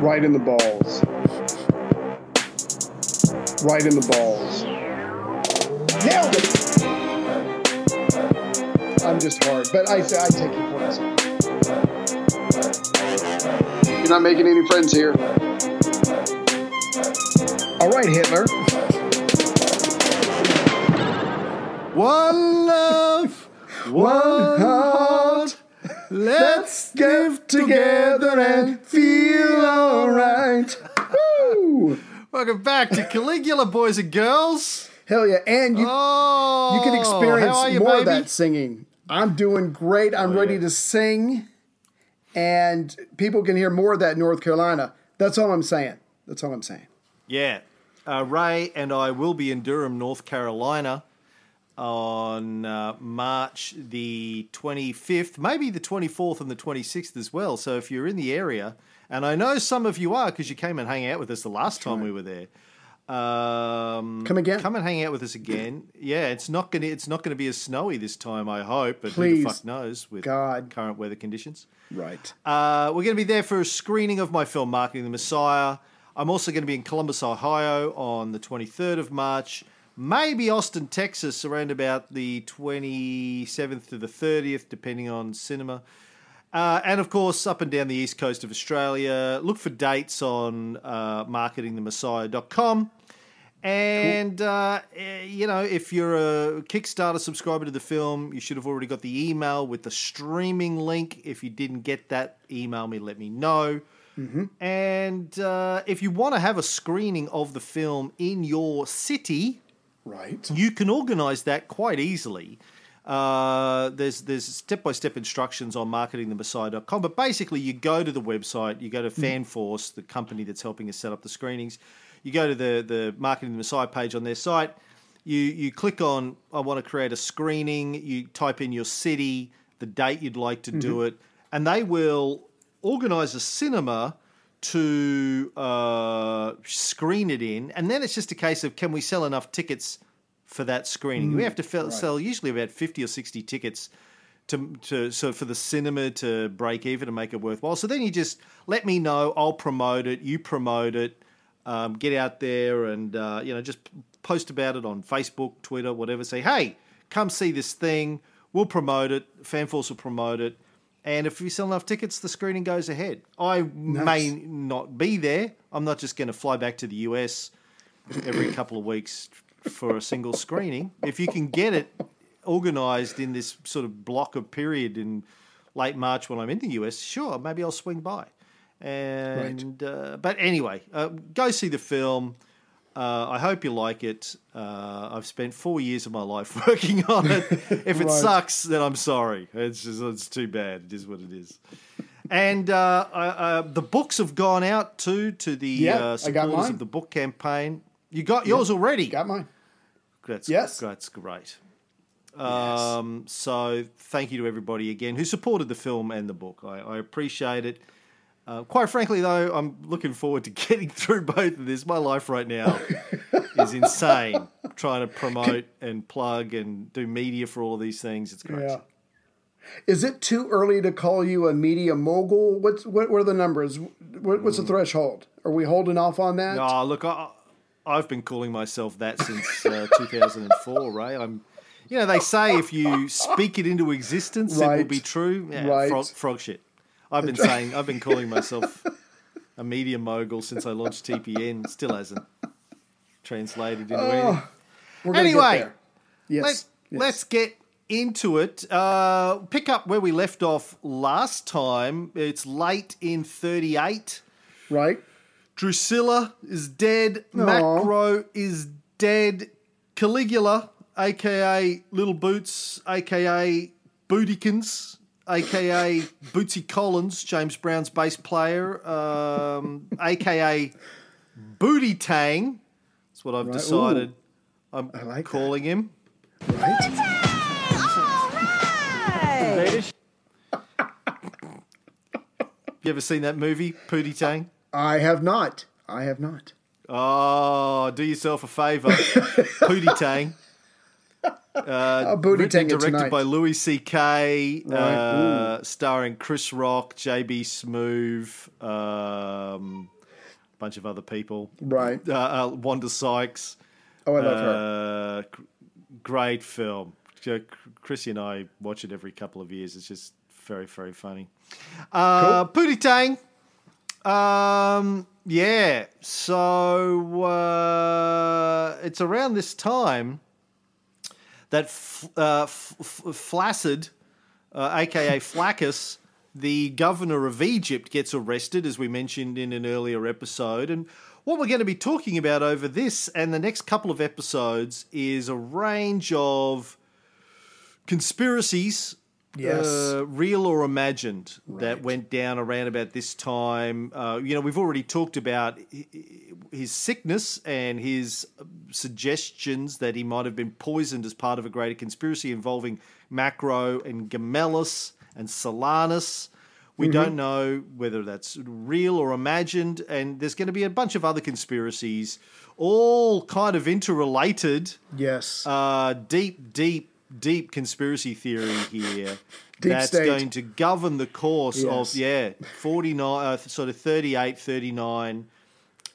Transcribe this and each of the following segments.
Right in the balls. Right in the balls. Nailed it! I'm just hard, but I say I take your points. You're not making any friends here. All right, Hitler. One love, one heart. Let's give together and feel alright. Woo! Welcome back to Caligula, boys and girls. Hell yeah! And you Oh, you can experience you, more of that singing. I'm doing great. I'm Oh, ready yeah. to sing, and people can hear more of that in North Carolina. That's all I'm saying. That's all I'm saying. Yeah. Uh, Ray and I will be in Durham, North Carolina on uh, March the 25th, maybe the 24th and the 26th as well. So if you're in the area, and I know some of you are because you came and hang out with us the last time we were there. Um, Come again. Come and hang out with us again. Yeah, it's not gonna it's not gonna be as snowy this time, I hope. But who the fuck knows with God. current weather conditions. Right. Uh, we're going to be there for a screening of my film, Marketing the Messiah. I'm also going to be in Columbus, Ohio on the 23rd of March. Maybe Austin, Texas, around about the 27th to the 30th, depending on cinema. Uh, and of course, up and down the east coast of Australia. Look for dates on uh, marketingthemessiah.com. And, uh, eh, you know, if you're a Kickstarter subscriber to the film, you should have already got the email with the streaming link. If you didn't get that, email me, let me know. And uh, if you want to have a screening of the film in your city, Right. you can organise that quite easily. Uh, there's there's step by step instructions on marketingthemessiah.com. But basically, you go to the website, you go to FanForce, the company that's helping us set up the screenings. You go to the the Marketing the Messiah page on their site. You you click on I want to create a screening. You type in your city, the date you'd like to do it, and they will organise a cinema to uh, screen it in, and then it's just a case of can we sell enough tickets for that screening? we have to fel- sell usually about fifty or sixty tickets to to so for the cinema to break even and make it worthwhile. So then you just let me know. I'll promote it. You promote it. Um, get out there and uh, you know just post about it on Facebook, Twitter, whatever. Say hey, come see this thing. We'll promote it. FanForce will promote it. And if we sell enough tickets, the screening goes ahead. I may not be there. I'm not just going to fly back to the US every couple of weeks for a single screening. If you can get it organised in this sort of block of period in late March when I'm in the US, sure, maybe I'll swing by. And uh, but anyway, uh, go see the film. Uh, I hope you like it. Uh, I've spent four years of my life working on it. If it Right. sucks, then I'm sorry. It's just it's too bad. It is what it is. And uh, uh, uh, the books have gone out too to the Yeah, uh, supporters of the book campaign. You got yours already. Got mine. That's Yes. that's great. Um, so thank you to everybody again who supported the film and the book. I, I appreciate it. Uh, quite frankly, though, I'm looking forward to getting through both of this. My life right now is insane. Trying to promote and plug and do media for all of these things. It's crazy. Yeah. Is it too early to call you a media mogul? What's what, what are the numbers? What, what's the threshold? Are we holding off on that? Oh, look, I, I've been calling myself that since uh, 2004, Ray. I'm, you know, they say if you speak it into existence, it will be true. Yeah, Right. frog, frog shit. I've been saying, I've been calling myself a media mogul since I launched TPN. Still hasn't translated into anything. We're Anyway. Yes. Let, yes. Let's get into it. Uh, pick up where we left off last time. It's late in 38. right. Drusilla is dead. Aw. Macro is dead. Caligula, aka Little Boots, aka Bootykins, aka Bootsy Collins, James Brown's bass player, um, aka Booty Tang. That's what I've Right. decided. I'm like that. calling him. Right. All right. You ever seen that movie, Pootie Tang? I have not. I have not. Oh, do yourself a favour, Pootie Tang. Uh, booty written and directed tonight. by Louis C.K., Right. uh, starring Chris Rock, J.B. Smoove, um, a bunch of other people. Right. Uh, uh, Wanda Sykes. Oh, I love her. Uh, great film. Chrissy and I watch it every couple of years. It's just very, very funny. Uh, Pootie Tang. Um, yeah. So uh, it's around this time that F- uh, F- F- Flaccid, uh, aka Flaccus, the governor of Egypt, gets arrested, as we mentioned in an earlier episode. And what we're going to be talking about over this and the next couple of episodes is a range of conspiracies. Yes. Uh, real or imagined that went down around about this time. Uh, you know, we've already talked about hi- hi- his sickness and his suggestions that he might have been poisoned as part of a greater conspiracy involving Macro and Gemellus and Silanus. We don't know whether that's real or imagined, and there's going to be a bunch of other conspiracies, all kind of interrelated Yes. uh, deep, deep, deep conspiracy theory here that's state. going to govern the course Yes. of, yeah, 49, uh, sort of 38, 39.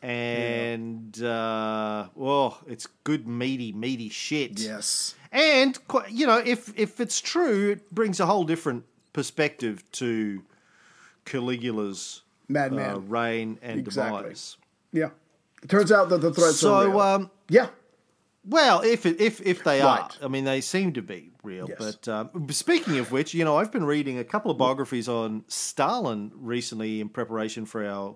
And, uh, oh, it's good, meaty, meaty shit. yes. And, you know, if, if it's true, it brings a whole different perspective to Caligula's Madman. uh, reign and Exactly. demise. yeah. It turns out that the threats are So, real. um, yeah. Well, if it, if if they are, I mean, they seem to be real. Yes. But um, speaking of which, you know, I've been reading a couple of biographies on Stalin recently in preparation for our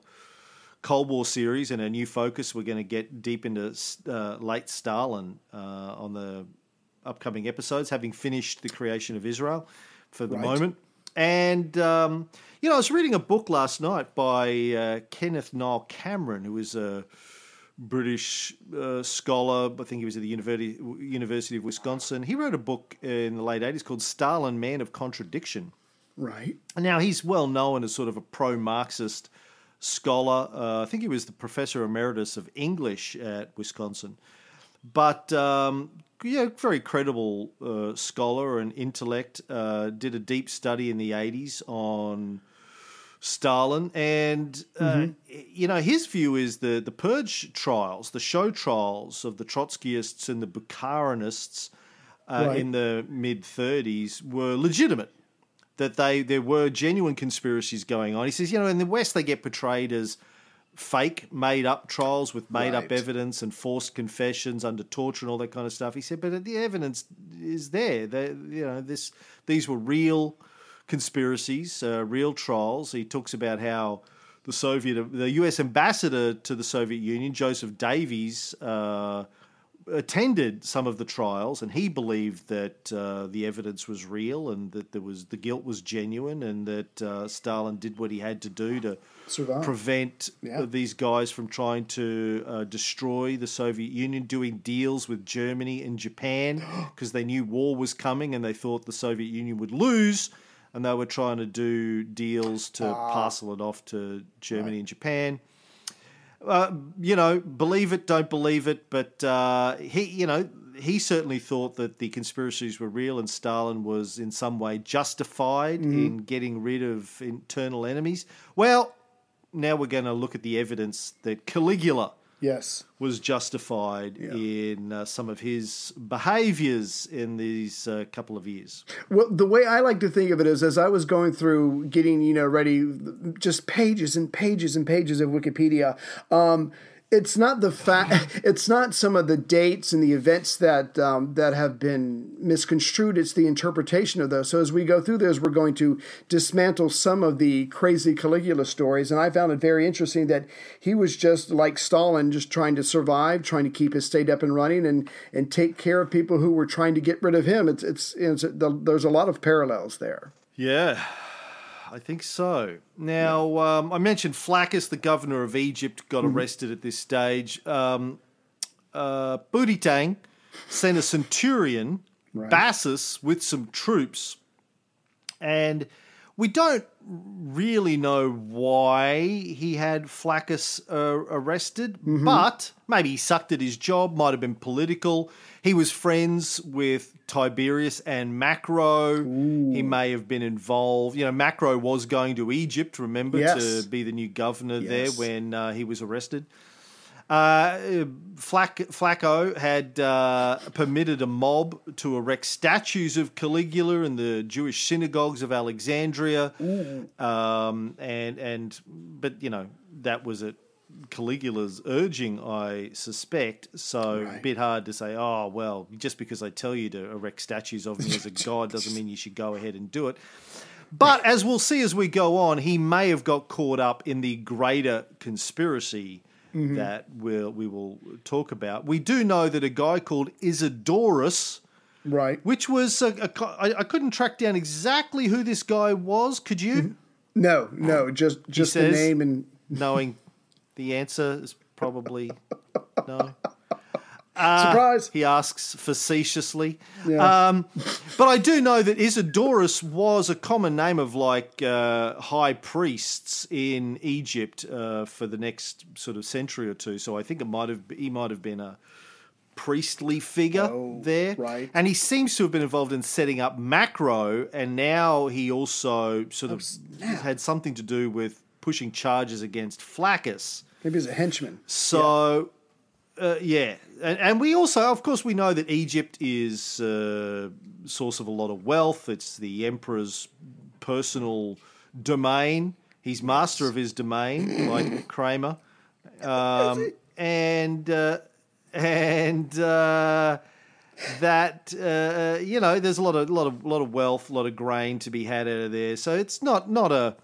Cold War series and a new focus. We're going to get deep into uh, late Stalin uh, on the upcoming episodes, having finished the creation of Israel for the Right. moment. And um, you know, I was reading a book last night by uh, Kenneth Neill Cameron, who is a British uh, scholar. I think he was at the University University of Wisconsin. He wrote a book in the late eighties called "Stalin, Man of Contradiction." Right. Now he's well known as sort of a pro-Marxist scholar. Uh, I think he was the professor emeritus of English at Wisconsin, but um, yeah, very credible uh, scholar and intellect. Uh, did a deep study in the '80s on Stalin, and uh, you know his view is the the purge trials, the show trials of the Trotskyists and the Bukharinists uh, Right. in the mid '30s were legitimate that they there were genuine conspiracies going on. He says, you know, in the West they get portrayed as fake, made up trials with made up evidence and forced confessions under torture and all that kind of stuff. He said, but the evidence is there. They, you know, this these were real conspiracies, uh, real trials. He talks about how the Soviet, the U.S. ambassador to the Soviet Union, Joseph Davies. Uh, attended some of the trials, and he believed that uh, the evidence was real and that there was the guilt was genuine, and that uh, Stalin did what he had to do to Survive. prevent Yeah. these guys from trying to uh, destroy the Soviet Union, doing deals with Germany and Japan because they knew war was coming and they thought the Soviet Union would lose. And they were trying to do deals to Ah. parcel it off to Germany and Japan uh, you know, believe it, don't believe it, but uh, he, you know, he certainly thought that the conspiracies were real, and Stalin was in some way justified in getting rid of internal enemies. Well, now we're going to look at the evidence that Caligula Yes. was justified in uh, some of his behaviours in these uh, couple of years. Well, the way I like to think of it is, as I was going through getting, you know, ready, just pages and pages and pages of Wikipedia. Um, it's not the fact. It's not some of the dates and the events that um, that have been misconstrued. It's the interpretation of those. So as we go through those, we're going to dismantle some of the crazy Caligula stories. And I found it very interesting that he was just like Stalin, just trying to survive, trying to keep his state up and running, and and take care of people who were trying to get rid of him. It's it's, it's there's a lot of parallels there. Yeah, I think so. Now, um, I mentioned Flaccus, the governor of Egypt, got arrested at this stage. Um, uh, sent a centurion, Right. Bassus, with some troops. And We don't really know why he had Flaccus uh, arrested, Mm-hmm. but maybe he sucked at his job, might have been political. He was friends with Tiberius and Macro. He may have been involved. You know, Macro was going to Egypt, remember, Yes. to be the new governor there when uh, he was arrested. Uh, Flack, Flacco had uh, permitted a mob to erect statues of Caligula in the Jewish synagogues of Alexandria, um, and and but you know that was at Caligula's urging, I suspect. So a bit hard to say. Oh well, just because I tell you to erect statues of me as a god doesn't mean you should go ahead and do it. But as we'll see as we go on, he may have got caught up in the greater conspiracy Mm-hmm. that we'll, we will talk about. We do know that a guy called Isidorus, Right. which was a, a I, I couldn't track down exactly who this guy was. Could you, mm-hmm. No, no, just just the name and knowing the answer is probably no. surprise. He asks facetiously. Yeah. Um, but I do know that Isidorus was a common name of like uh, high priests in Egypt uh, for the next sort of century or two. So I think it might have he might have been a priestly figure Oh, there. right. And he seems to have been involved in setting up Macro, and now he also sort of had something to do with pushing charges against Flaccus. Maybe he's a henchman. So, uh, yeah, and, and we also, of course, we know that Egypt is uh, source of a lot of wealth. It's the emperor's personal domain. He's master of his domain, like Kramer, um, and uh, and uh, that uh, you know, there's a lot of lot of lot of wealth, a lot of grain to be had out of there. So it's not not a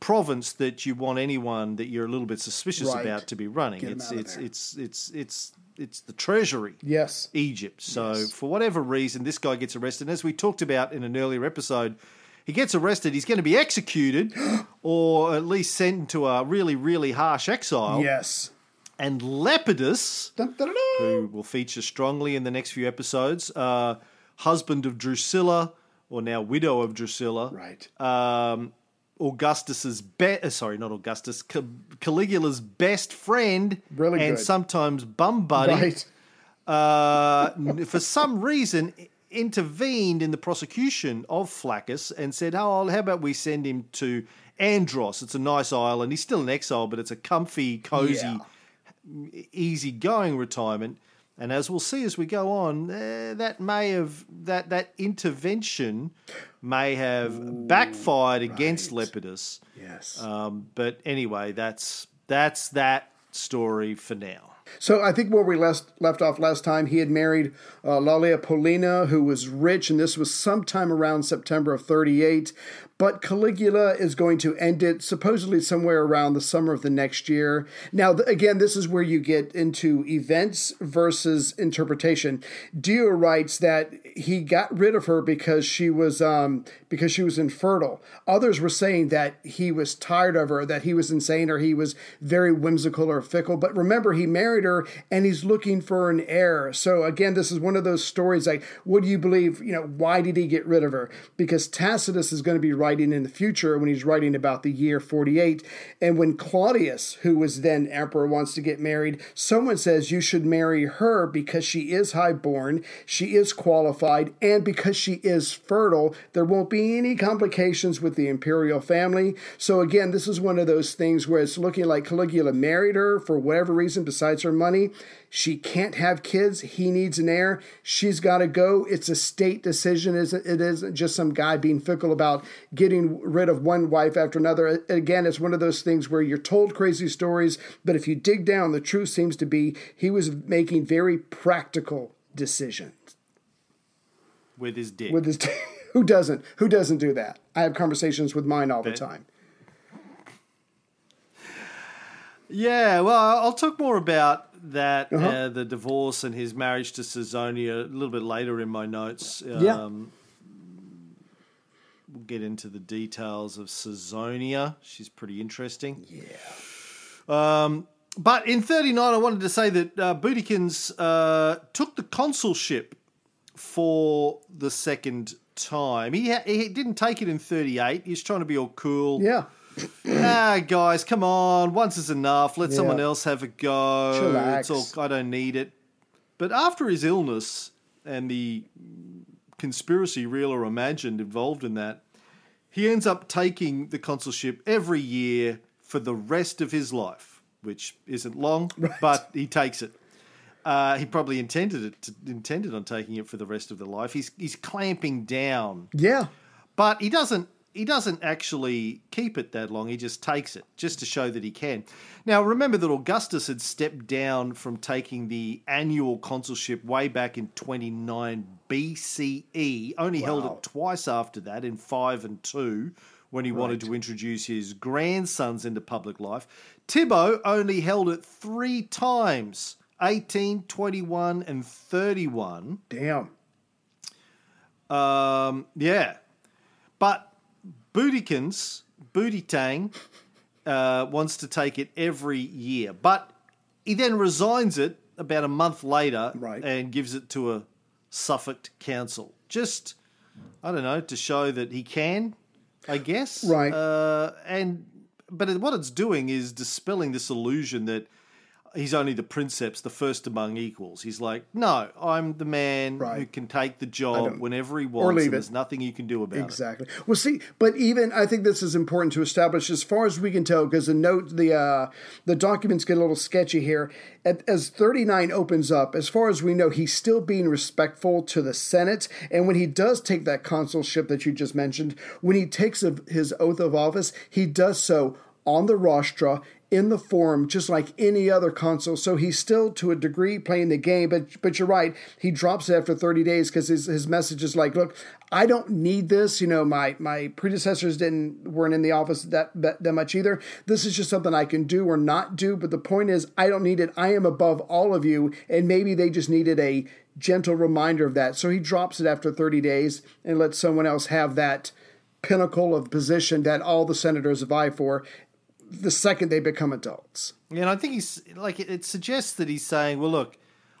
province that you want anyone that you're a little bit suspicious Right. about to be running. Get it's it's, it's it's it's it's the treasury. Yes. Egypt. So Yes. for whatever reason, this guy gets arrested. And as we talked about in an earlier episode, he gets arrested. He's going to be executed, or at least sent into a really, really harsh exile. Yes. And Lepidus, dun, dun, dun. who will feature strongly in the next few episodes, uh, husband of Drusilla, or now widow of Drusilla, Right. um, Augustus's be- uh, sorry, not Augustus, Ca- Caligula's best friend, Really and good. sometimes bum buddy Right. uh, for some reason intervened in the prosecution of Flaccus and said, "Oh, how about we send him to Andros? It's a nice island. He's still in exile, but it's a comfy, cozy, easy-going retirement." And as we'll see as we go on, uh, that may have that that intervention may have backfired against. Lepidus. Yes. Um, but anyway, that's that's that story for now. So I think where we left left off last time, he had married uh, Lollia Paulina, who was rich, and this was sometime around September of 38. But Caligula is going to end it supposedly somewhere around the summer of the next year. Now, th- again, this is where you get into events versus interpretation. Dio writes that he got rid of her because she was um, because she was infertile. Others were saying that he was tired of her, that he was insane, or he was very whimsical or fickle. But remember, he married her, and he's looking for an heir. So again, this is one of those stories like, what do you believe? You know, why did he get rid of her? Because Tacitus is going to be writing in the future when he's writing about the year 48. And when Claudius, who was then emperor, wants to get married, someone says you should marry her because she is highborn, she is qualified, and because she is fertile, there won't be any complications with the imperial family. So again, this is one of those things where it's looking like Caligula married her for whatever reason besides her money. She can't have kids. He needs an heir. She's got to go. It's a state decision. Isn't it? Isn't just some guy being fickle about getting rid of one wife after another. Again, it's one of those things where you're told crazy stories, but if you dig down, the truth seems to be he was making very practical decisions With his dick. with his. dick. who doesn't? Who doesn't do that? I have conversations with mine all the time. Yeah, well, I'll talk more about that, uh Uh-huh. the divorce and his marriage to Caesonia a little bit later in my notes. Yeah. Um, we'll get into the details of Caesonia. She's pretty interesting. Yeah. Um, but in 39, I wanted to say that uh, Boudicca's uh, took the consulship for the second time. He ha- he didn't take it in 38. He was trying to be all cool. Yeah. Ah, guys, come on. Once is enough. Let Yeah. someone else have a go. Chillax. It's all, I don't need it. But after his illness and the conspiracy, real or imagined, involved in that, he ends up taking the consulship every year for the rest of his life, which isn't long, but he takes it. Uh, he probably intended it to, intended on taking it for the rest of the life. He's he's clamping down Yeah. but he doesn't he doesn't actually keep it that long. He just takes it just to show that he can. Now remember that Augustus had stepped down from taking the annual consulship way back in 29 BCE. Only held it twice after that in 5 and 2 when he wanted to introduce his grandsons into public life. Tibbo only held it 3 times. 18, 21 and 31. Damn. Um, yeah. But Bootykins, Booty Tang, uh, wants to take it every year. But he then resigns it about a month later Right. and gives it to a suffect consul. Just, I don't know, to show that he can, I guess. Right. Uh, and But what it's doing is dispelling this illusion that he's only the princeps, the first among equals. He's like, no, I'm the man who can take the job whenever he wants, leave and it. there's nothing you can do about it. Exactly. Well, see, but even I think this is important to establish, as far as we can tell, because the note, the uh, the documents get a little sketchy here. As thirty nine opens up, as far as we know, he's still being respectful to the Senate, and when he does take that consulship that you just mentioned, when he takes his oath of office, he does so on the rostra in the forum just like any other console. so he's still to a degree playing the game but but you're right. He drops it after 30 days because his, his message is like look i don't need this. You know my my predecessors didn't weren't in the office that, that that much either. This is just something i can do or not do but the point is i don't need it. I am above all of you and maybe they just needed a gentle reminder of that. So he drops it after 30 days and lets someone else have that pinnacle of position that all the senators vie for the second they become adults. Yeah, and I think he's like it, it suggests that he's saying, well, look,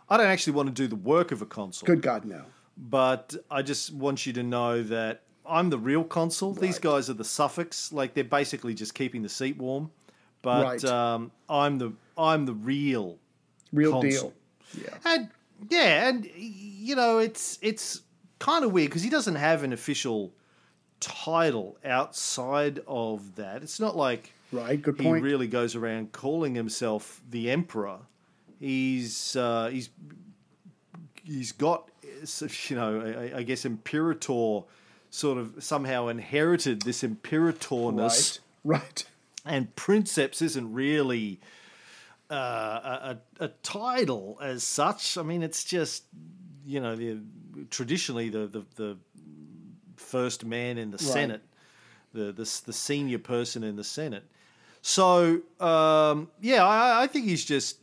I don't actually want to do the work of a consul, Good God, no. but I just want you to know that I'm the real consul. These guys are the suffix, like they're basically just keeping the seat warm. But Right. um, I'm the I'm the real Real Consul. deal. Yeah. And yeah, and you know, it's it's kind of weird because he doesn't have an official title outside of that. It's not like Right, good he really goes around calling himself the emperor. He's uh, he's he's got you know I, I guess imperator sort of somehow inherited this imperatorness Right. Right. and princeps isn't really uh, a, a, title as such. I mean, it's just you know the traditionally the the, the first man in the Senate, the, the the senior person in the Senate. So um, yeah, I, I think he's just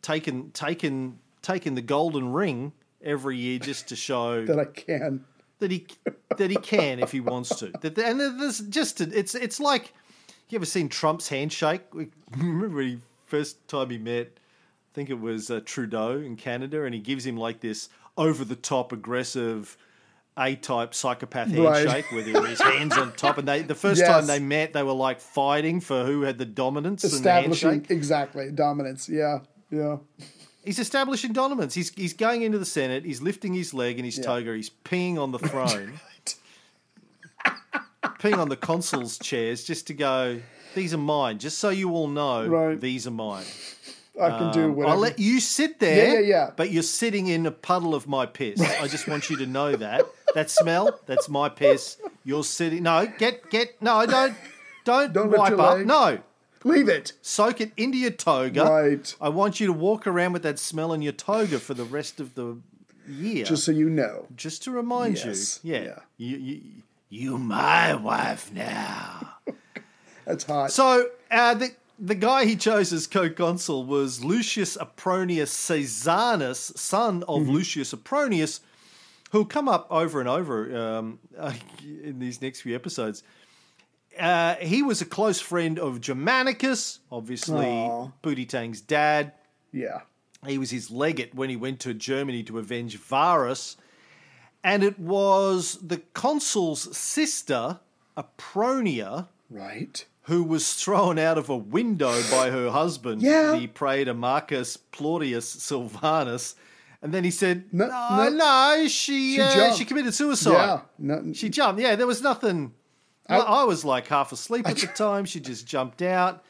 taken taken taken the golden ring every year just to show That I can. that he that he can if he wants to. That and there's just it's it's like you ever seen Trump's handshake? Remember when he first time he met, I think it was uh, Trudeau in Canada, and he gives him like this over the top aggressive. A-type psychopath Right. handshake with his hands on top, and they the first Yes. time they met, they were like fighting for who had the dominance in the Establishing exactly dominance. Yeah. Yeah. He's establishing dominance. He's he's going into the Senate. He's lifting his leg and his toga. He's peeing on the throne, peeing on the consul's chairs, just to go. These are mine. Just so you all know, Right. these are mine. I can do Um, whatever. I'll let you sit there. Yeah, yeah, yeah. But you're sitting in a puddle of my piss. I just want you to know that. That smell, that's my piss. You're sitting. No, get get. No, don't don't, Don't wipe up. leg. No, Leave it. soak it into your toga. Right. I want you to walk around with that smell in your toga for the rest of the year. Just so you know. Just to remind Yes, you. Yeah. yeah. You, you, you my wife now. That's hot. so uh, the the guy he chose as co-consul was Lucius Apronius Caesianus, son of Mm-hmm. Lucius Apronius, who'll come up over and over um, in these next few episodes. Uh, he was a close friend of Germanicus, obviously. Booty Tang's dad. yeah. He was his legate when he went to Germany to avenge Varus. and it was the consul's sister, Apronia, Right. who was thrown out of a window by her husband, Yeah. the praetor Marcus Plautius Silvanus. And then he said, No, "No, no. she She uh, she committed suicide. Yeah. No, She jumped. Yeah, there was nothing. I, I was like half asleep at the time. She just jumped out,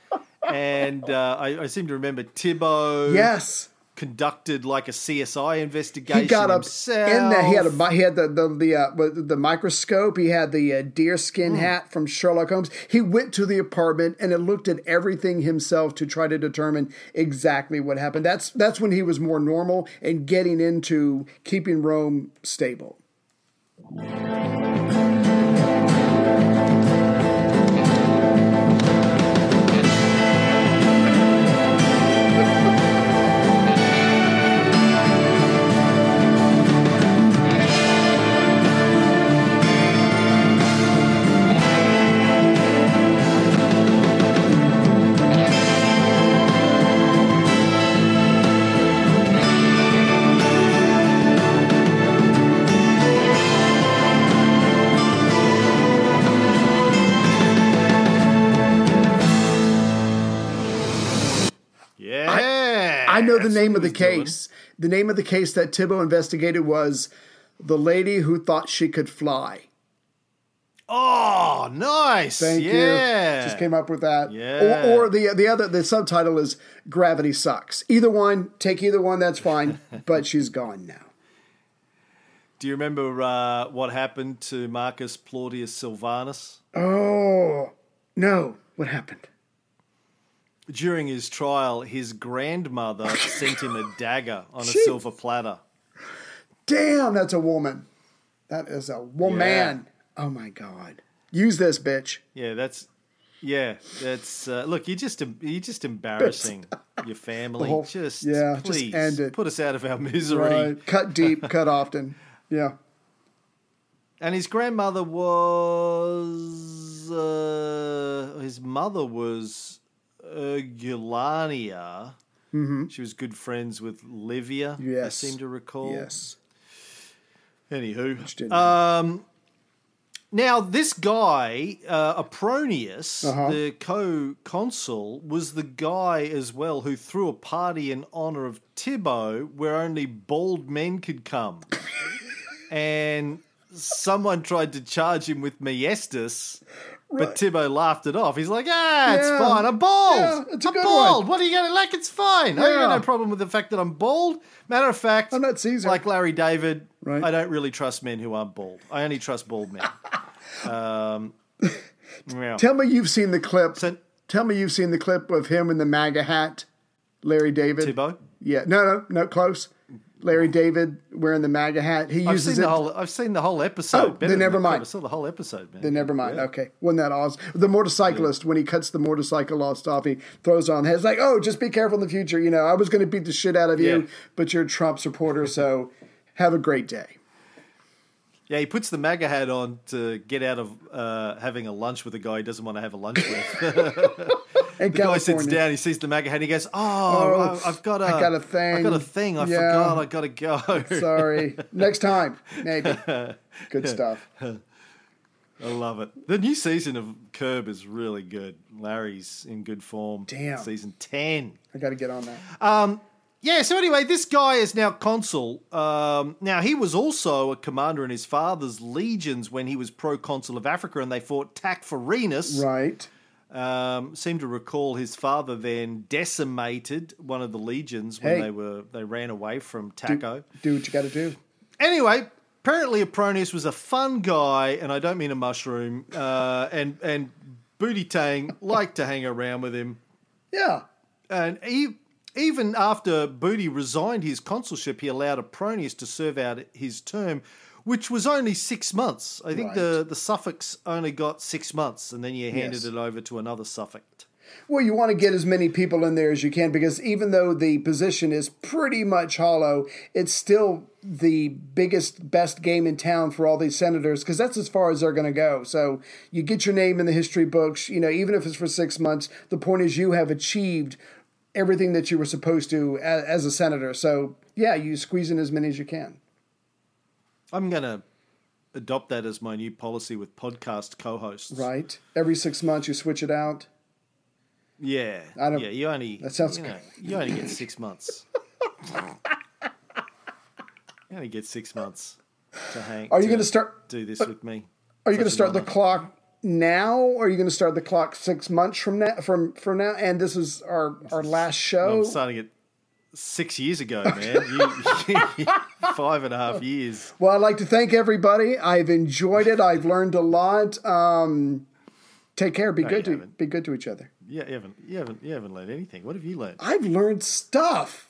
and uh, I, I seem to remember Thibault yes. Conducted like a CSI investigation. He got himself. in there. He had a he had the the the, uh, the microscope. He had the uh, deer skin Hmm. hat from Sherlock Holmes. He went to the apartment and it looked at everything himself to try to determine exactly what happened. That's that's when he was more normal and getting into keeping Rome stable. I know the name of the he was doing. case. The name of the case that Thibault investigated was the lady who thought she could fly. Oh, nice. Thank yeah. you. Just came up with that. Yeah. Or, or the the other the subtitle is Gravity Sucks. Either one, take either one. That's fine. but she's gone now. Do you remember uh, what happened to Marcus Plautius Silvanus? Oh no! What happened? During his trial, his grandmother sent him a dagger on a Jeez. silver platter. Damn, that's a woman. That is a woman. Oh my god! Use this, bitch. Yeah, that's yeah, that's uh, look. You're just you're just embarrassing your family. whole- just yeah, just please end it. put us out of our misery. Right. Cut deep, cut often. Yeah. And his grandmother was uh, his mother was Urgulania. Mm-hmm. She was good friends with Livia. I seem to recall. Yes. Anywho, um, now this guy uh, Apronius, Uh-huh. the co-consul, was the guy as well who threw a party in honor of Thibaut, where only bald men could come, and someone tried to charge him with But Thibaut laughed it off. He's like, ah, it's Yeah. fine. I'm bald. Yeah, it's a I'm good bald. one." What are you going to like? It's fine. I got no problem with the fact that I'm bald. Matter of fact, I'm not Caesar. like Larry David, Right. I don't really trust men who aren't bald. I only trust bald men. um, yeah. Tell me you've seen the clip. So- Tell me you've seen the clip of him in the MAGA hat, Larry David. Thibaut? Yeah, no, no, no, close. Larry David wearing the MAGA hat. He I've uses seen it. the whole. I've seen the whole episode. Oh, then never mind. I saw the whole episode, man. Then never mind. Yeah. Okay, wasn't that awesome? The motorcyclist when he cuts the motorcycle off, he throws on. It's like, oh, just be careful in the future. You know, I was going to beat the shit out of you, Yeah. but you're a Trump supporter, so have a great day. Yeah, he puts the MAGA hat on to get out of uh, having a lunch with a guy he doesn't want to have a lunch with. The guy sits down, he sees the MAGA hat, and he goes, "Oh, Oh, I've got a, I got a thing. I got a thing. I Yeah. forgot. I got to go." Sorry, next time, maybe. Good stuff. I love it. The new season of Curb is really good. Larry's in good form. Damn. season ten. I got to get on that. Yeah, so anyway, this guy is now consul. Um, now, he was also a commander in his father's legions when he was proconsul of Africa and they fought Tacfarinas. right. Um, seem to recall his father then decimated one of the legions when Hey. they were they ran away from Taco. Do what you got to do. Anyway, apparently Apronius was a fun guy, and I don't mean a mushroom. Uh, and and Booty Tang liked to hang around with him. Yeah. And he, even after Booty resigned his consulship, he allowed Apronius to serve out his term, which was only six months. I think the, the suffix only got six months, and then you handed Yes. it over to another suffix. Well, you want to get as many people in there as you can because even though the position is pretty much hollow, it's still the biggest, best game in town for all these senators because that's as far as they're going to go. So you get your name in the history books, you know, even if it's for six months, the point is you have achieved everything that you were supposed to as, as a senator. So yeah, you squeeze in as many as you can. I'm going to adopt that as my new policy with podcast co-hosts. Right. Every six months you switch it out. Yeah. I don't- yeah, you only that sounds you, know, you only get 6 months. you only get 6 months to hang Are you going to start? do this with me. Are you going to start the clock now? Or are you going to start the clock six months from now? From from now, and this is our our last show. I'm starting it 6 years ago, man. you, five and a half years. Well, I'd like to thank everybody. I've enjoyed it. I've learned a lot. Um, take care. Be good to haven't. be good to each other. Yeah, you haven't, you haven't, you haven't learned anything. What have you learned? I've learned stuff.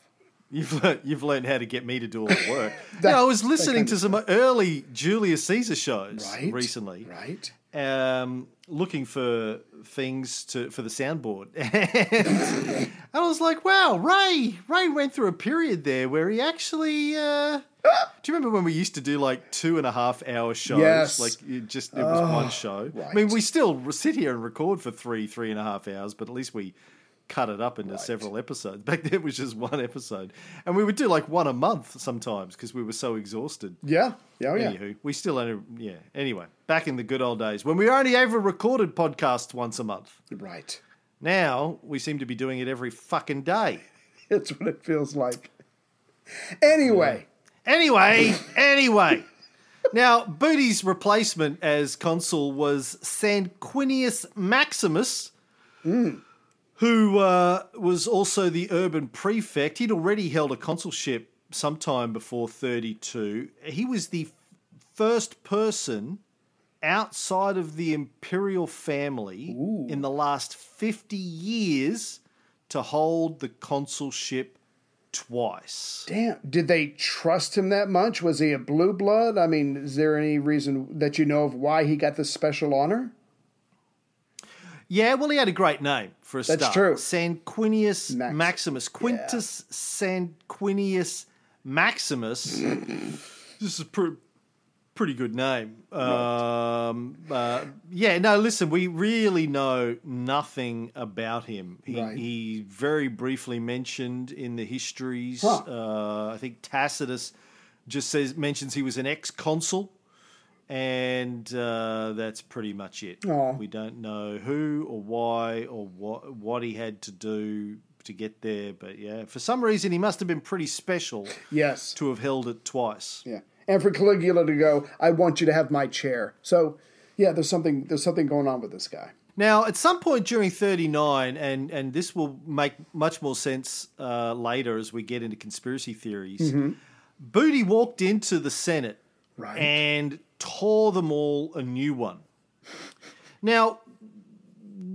You've learned, you've learned how to get me to do all the work. yeah, I was listening to some early Julius Caesar shows Right. recently, Right. um, looking for things to for the soundboard, and I was like, "Wow, Ray! Ray went through a period there where he actually." Uh, do you remember when we used to do like two and a half hour shows? Yes. Like it just it was one show. I mean, we still sit here and record for three, three and a half hours, but at least we cut it up into several episodes. Back then, it was just one episode, and we would do like one a month sometimes because we were so exhausted. Yeah. Yeah. Oh, yeah. Anywho, we still only yeah. Anyway, back in the good old days when we only ever recorded podcasts once a month. Right. Now we seem to be doing it every fucking day. It's what it feels like. Anyway. Anyway, anyway. Now, Booty's replacement as consul was Sanquinius Maximus, hmm. Who uh, was also the urban prefect. He'd already held a consulship sometime before 32. He was the first person outside of the imperial family in the last 50 years to hold the consulship twice. Damn. Did they trust him that much? Was he a blue blood? I mean, is there any reason that you know of why he got this special honor? Yeah, well, he had a great name for a That's start. true. Sanquinius Max- Maximus. Quintus Sanquinius Maximus. this is a pretty good name. Um, uh, yeah, no, listen, we really know nothing about him. He, Right. he very briefly mentioned in the histories. Huh. Uh, I think Tacitus just says mentions he was an ex-consul and uh, that's pretty much it. We don't know who or why or what what he had to do to get there, but yeah, for some reason he must have been pretty special Yes. to have held it twice. Yeah. And for Caligula to go, I want you to have my chair. So, yeah, there's something there's something going on with this guy. Now, at some point during 39, and, and this will make much more sense uh, later as we get into conspiracy theories, Booty walked into the Senate Right. and tore them all a new one. Now,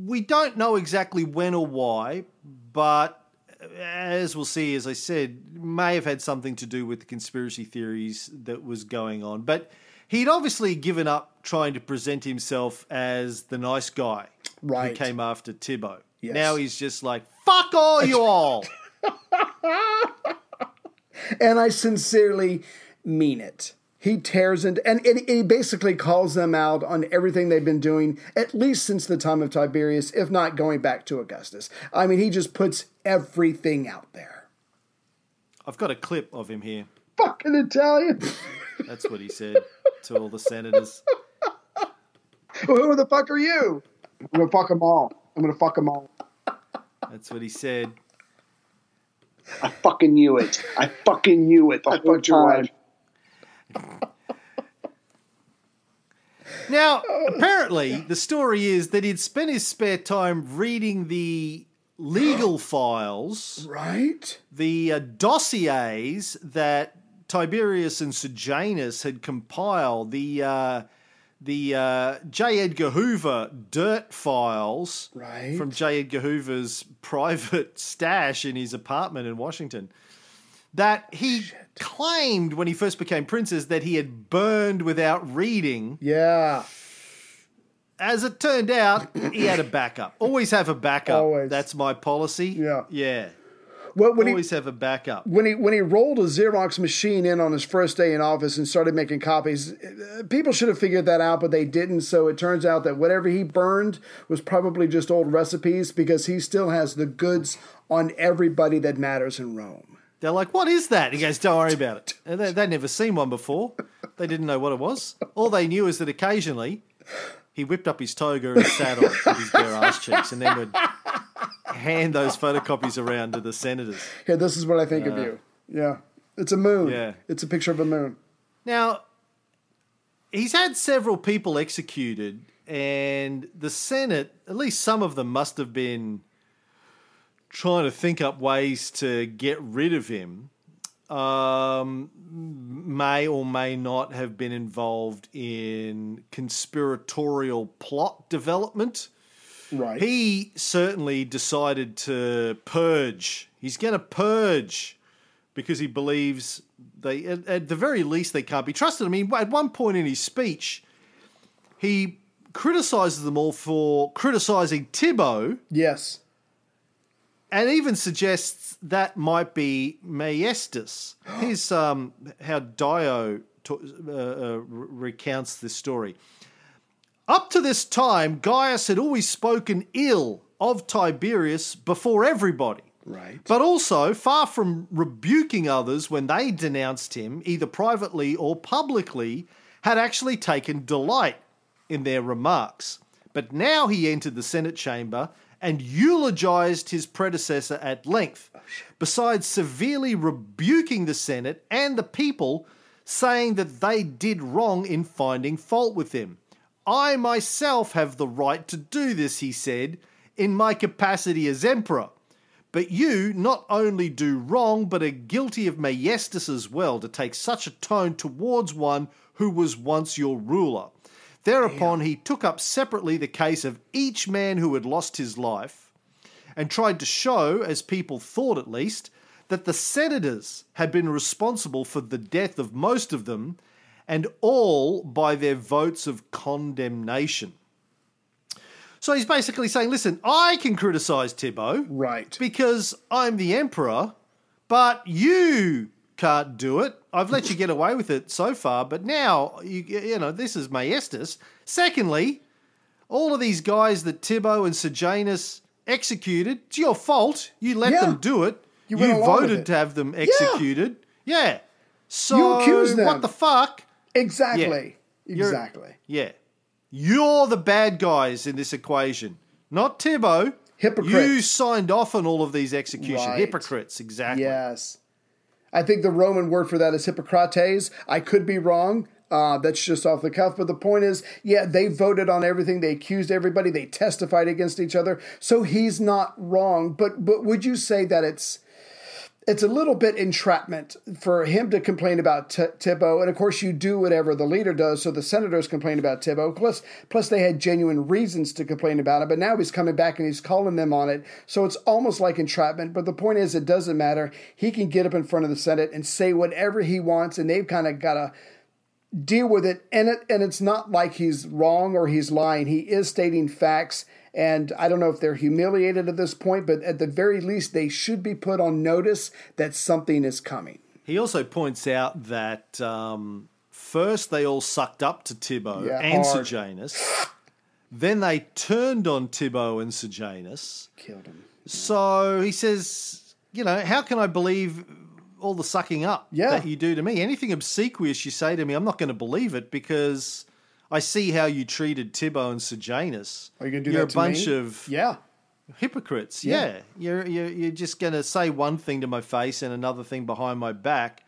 we don't know exactly when or why, but as we'll see, as I said, may have had something to do with the conspiracy theories that was going on. But he'd obviously given up trying to present himself as the nice guy Right. who came after Tibbo. Yes. Now he's just like, fuck all you all. And I sincerely mean it. He tears into, and, and he basically calls them out on everything they've been doing, at least since the time of Tiberius, if not going back to Augustus. I mean, he just puts everything out there. I've got a clip of him here. Fucking Italian. That's what he said to all the senators. Who the fuck are you? I'm gonna fuck them all. I'm gonna fuck them all. That's what he said. I fucking knew it. I fucking knew it the I whole fucked your time. Now, apparently, the story is that he'd spent his spare time reading the legal files, Right? the uh, dossiers that Tiberius and Sejanus had compiled, the uh, the uh, J. Edgar Hoover dirt files Right. from J. Edgar Hoover's private stash in his apartment in Washington. That he claimed when he first became princeps that he had burned without reading. Yeah. As it turned out, he had a backup. Always have a backup. Always. That's my policy. Yeah. Yeah. Well, when he Always have a backup. when he when he rolled a Xerox machine in on his first day in office and started making copies, uh, people should have figured that out, but they didn't. So it turns out that whatever he burned was probably just old recipes because he still has the goods on everybody that matters in Rome. They're like, what is that? He goes, don't worry about it. And they, they'd never seen one before. They didn't know what it was. All they knew is that occasionally he whipped up his toga and sat on with his bare ass cheeks, and then would hand those photocopies around to the senators. Here, this is what I think of uh, you. Yeah. It's a moon. Yeah. It's a picture of a moon. Now, he's had several people executed, and the Senate, at least some of them, must have been trying to think up ways to get rid of him. Um, may or may not have been involved in conspiratorial plot development. Right. He certainly decided to purge. He's going to purge because he believes they, at, at the very least, they can't be trusted. I mean, at one point in his speech, he criticizes them all for criticizing Tibbo yes. And even suggests that might be maiestas. Here's um, how Dio to, uh, uh, recounts this story. Up to this time, Gaius had always spoken ill of Tiberius before everybody. Right. But also, far from rebuking others when they denounced him, either privately or publicly, had actually taken delight in their remarks. But now he entered the Senate chamber and eulogized his predecessor at length, oh, besides severely rebuking the Senate and the people, saying that they did wrong in finding fault with him. I myself have the right to do this, he said, in my capacity as emperor. But you not only do wrong, but are guilty of majestas as well, to take such a tone towards one who was once your ruler. Thereupon he took up separately the case of each man who had lost his life, and tried to show, as people thought at least, that the senators had been responsible for the death of most of them, and all by their votes of condemnation. So he's basically saying, listen, I can criticize Tibbo Right. because I'm the emperor, but you can't do it. I've let you get away with it so far, but now you you know this is maiestas. Secondly, all of these guys that Tibbo and Sejanus executed, it's your fault. You let Yeah. them do it. You You, went along with voted to have them executed. Yeah. So You accused them. what the fuck? Exactly. You're- Exactly. Yeah. You're the bad guys in this equation, not Tibbo. Hypocrites. You signed off on all of these executions. Right. Hypocrites, exactly. Yes. I think the Roman word for that is Hippocrates. I could be wrong. Uh, that's just off the cuff. But the point is, yeah, they voted on everything. They accused everybody. They testified against each other. So he's not wrong. But but would you say that it's it's a little bit entrapment for him to complain about T- Tibbo, and of course you do whatever the leader does. So the senators complain about Tibbo. Plus, plus they had genuine reasons to complain about it. But now he's coming back and he's calling them on it. So it's almost like entrapment. But the point is, it doesn't matter. He can get up in front of the Senate and say whatever he wants, and they've kind of got to deal with it. And it and it's not like he's wrong or he's lying. He is stating facts. And I don't know if they're humiliated at this point, but at the very least, they should be put on notice that something is coming. He also points out that um, first they all sucked up to Tibbo Yeah, and hard. Sejanus. Then they turned on Tibbo and Sejanus. Killed him. So he says, you know, how can I believe all the sucking up Yeah. that you do to me? Anything obsequious you say to me, I'm not going to believe it because I see how you treated Tibbo and Sejanus. Are you going to do You're that a bunch me? of Yeah. hypocrites. Yeah. Yeah, You're, you're you're just going to say one thing to my face and another thing behind my back.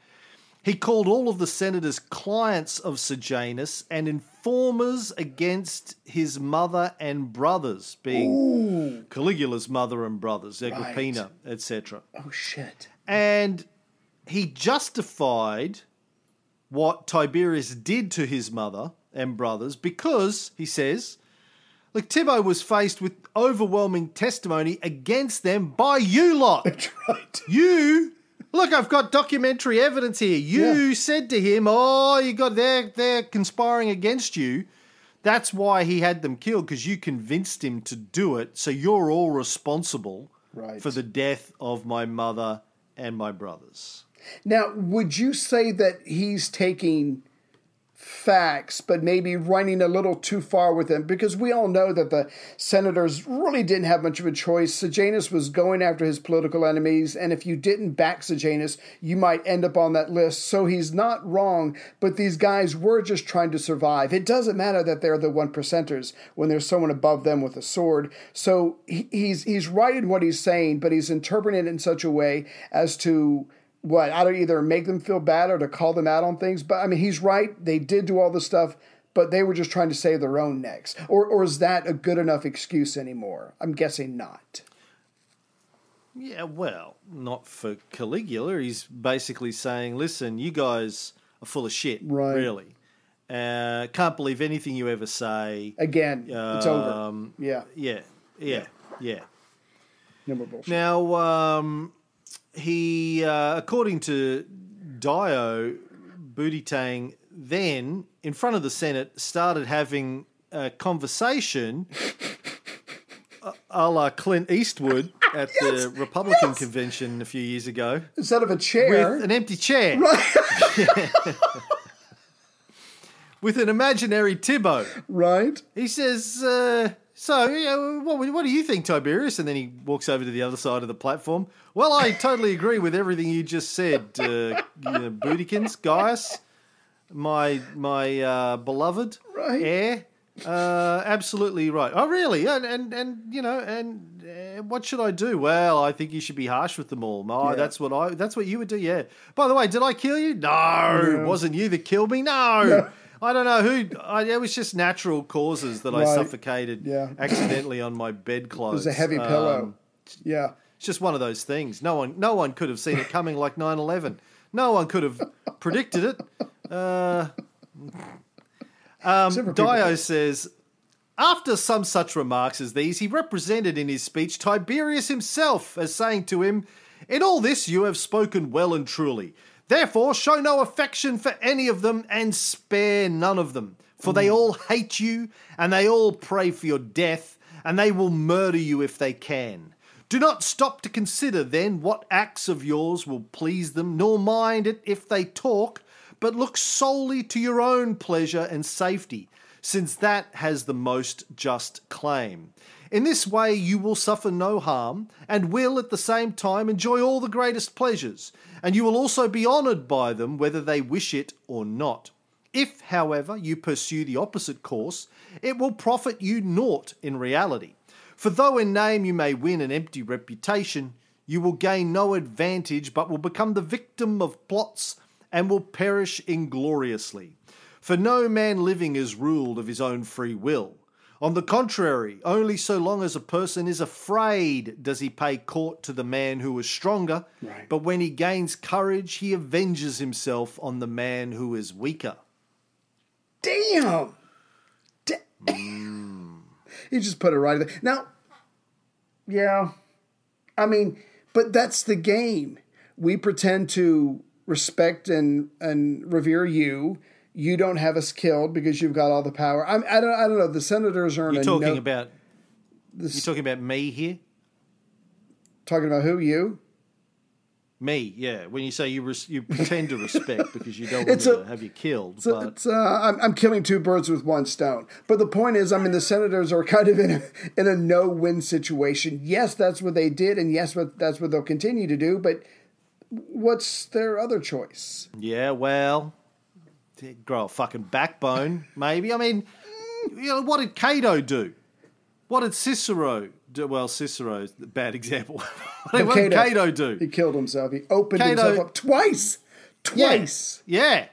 He called all of the senators clients of Sejanus and informers against his mother and brothers, being Caligula's mother and brothers, Agrippina, etc. Oh shit. And he justified what Tiberius did to his mother and brothers because, he says, look, Tibbo was faced with overwhelming testimony against them by you lot. That's right. You look, I've got documentary evidence here. You Yeah. said to him, "Oh, you got they're they're conspiring against you." That's why he had them killed because you convinced him to do it. So you're all responsible Right. for the death of my mother and my brothers. Now, would you say that he's taking facts, but maybe running a little too far with them because we all know that the senators really didn't have much of a choice. Sejanus was going after his political enemies, and if you didn't back Sejanus, you might end up on that list. So he's not wrong, but these guys were just trying to survive. It doesn't matter that they're the one percenters when there's someone above them with a sword. So he's he's right in what he's saying, but he's interpreting it in such a way as to what I don't either make them feel bad or to call them out on things. But I mean, he's right. They did do all this stuff, but they were just trying to save their own necks. Or or is that a good enough excuse anymore? I'm guessing not. Yeah, well, not for Caligula. He's basically saying, "Listen, you guys are full of shit. Right. Really, uh, can't believe anything you ever say. Again, it's over. Um, Yeah, Yeah, yeah, yeah. no. Now, um, he, uh, according to Dio, Booty Tang then, in front of the Senate, started having a conversation a- a la Clint Eastwood at the Republican convention a few years ago Instead of a chair, with an empty chair. with an imaginary Tibbo. right? He says, uh, "So, yeah, what, what do you think, Tiberius?" And then he walks over to the other side of the platform. Well, I totally agree with everything you just said, uh, you know, Bootykins, Gaius, my my uh, beloved Right. heir. Uh, absolutely right. Oh, really? And and, and you know, and uh, what should I do? Well, I think you should be harsh with them all. Oh, Yeah. that's what I. That's what you would do. Yeah. By the way, did I kill you? No, wasn't you that killed me. No. I don't know who. I, it was just natural causes that I suffocated Yeah. accidentally on my bedclothes. It was a heavy Um, pillow. yeah. it's just one of those things. No one, no one could have seen it coming like 9-11. No one could have predicted it. Uh, um, Dio says, after some such remarks as these, he represented in his speech Tiberius himself as saying to him, In all this you have spoken well and truly. Therefore, show no affection for any of them and spare none of them. For they hmm. all hate you, and they all pray for your death, and they will murder you if they can. Do not stop to consider then what acts of yours will please them, nor mind it if they talk, but look solely to your own pleasure and safety, since that has the most just claim. In this way, you will suffer no harm, and will at the same time enjoy all the greatest pleasures, and you will also be honoured by them whether they wish it or not. If, however, you pursue the opposite course, it will profit you naught in reality. For though in name you may win an empty reputation, you will gain no advantage but will become the victim of plots and will perish ingloriously. For no man living is ruled of his own free will. On the contrary, only so long as a person is afraid does he pay court to the man who is stronger, Right. but when he gains courage, he avenges himself on the man who is weaker. Damn. Da- mm. he just put it right there. Now, yeah, I mean, but that's the game. We pretend to respect and and revere you. You don't have us killed because you've got all the power. I'm, I don't. I don't know. The senators are in You're a talking no- about this, you're talking about me here. talking about who you. Me, yeah. When you say you res- you pretend to respect because you don't want It's a- to have you killed, So but it's, uh, I'm, I'm killing two birds with one stone. But the point is, I mean, the senators are kind of in a, in a no-win situation. Yes, that's what they did, and yes, what that's what they'll continue to do. But what's their other choice? yeah, well, grow a fucking backbone, maybe. I mean, you know, what did Cato do? What did Cicero do? Well, Cicero's a bad example. what did what did Cato do? He killed himself. He opened Cato- himself up twice. Twice. Yeah,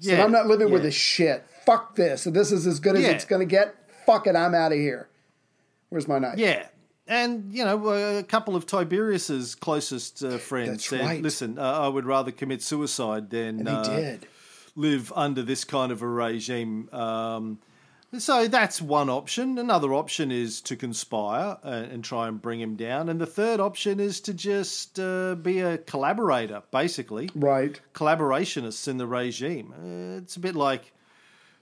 Said, yeah. I'm not living with this shit. Fuck this. If this is as good as Yeah. it's going to get, fuck it. I'm out of here. Where's my knife? Yeah. And, you know, a couple of Tiberius's closest uh, friends That's said, right. listen, uh, I would rather commit suicide than And they uh, did. Live under this kind of a regime. Um, so that's one option. Another option is to conspire and, and try and bring him down. And the third option is to just uh, be a collaborator, basically. Right. Collaborationists in the regime. Uh, it's a bit like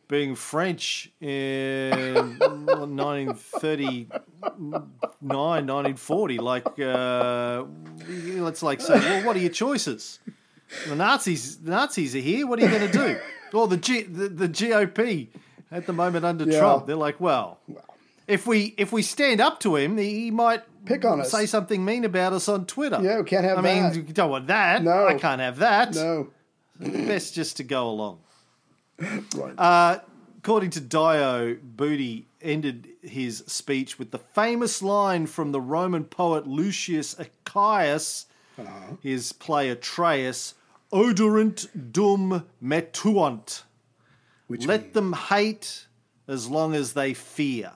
being French in 1939, 1940. Like, uh, let's like say, well, what are your choices? The Nazis, the Nazis are here. What are you going to do? or the, G, the the GOP at the moment under Yeah. Trump. They're like, well, if we if we stand up to him, he might Pick on us. say something mean about us on Twitter. Yeah, we can't have that. I mean, you don't want that. No. I can't have that. No. Best just to go along. Right. Uh, according to Dio, Booty ended his speech with the famous line from the Roman poet Lucius Accius, Uh-huh. his play Atreus, Oderint dum metuant. Which Let means- them hate as long as they fear.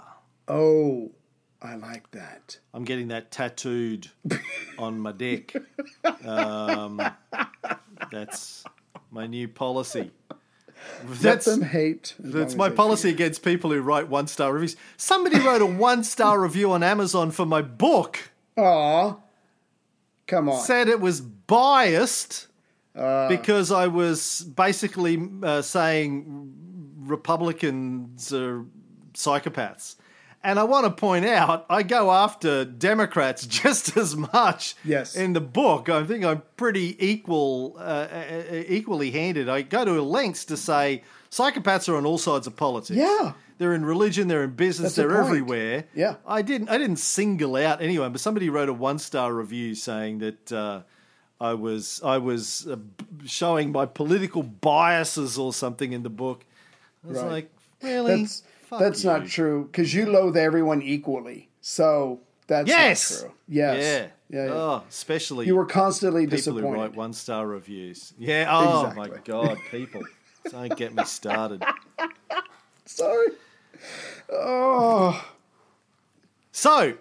Oh, I like that. I'm getting that tattooed on my dick. Um, that's my new policy. Let That's, them hate. that's my policy against people who write one star reviews. Somebody wrote a one star review on Amazon for my book, fear. Aw. Come on. said it was biased Uh. because I was basically uh, saying Republicans are psychopaths. And I want to point out, I go after Democrats just as much Yes. in the book. I think I'm pretty equal, uh, uh, equally handed. I go to lengths to say psychopaths are on all sides of politics. Yeah. they're in religion, they're in business, That's they're point. everywhere. Yeah. I didn't. I didn't single out anyone, but somebody wrote a one star review saying that uh, I was I was uh, showing my political biases or something in the book. I was Right. like, really? That's that's not true because you loathe everyone equally. So that's Yes. not true. Yes. Yeah. Yeah. yeah. Oh, especially you were constantly people disappointed. who write one star reviews. Yeah. Oh my god, people. Don't get me started. Sorry. Oh. So,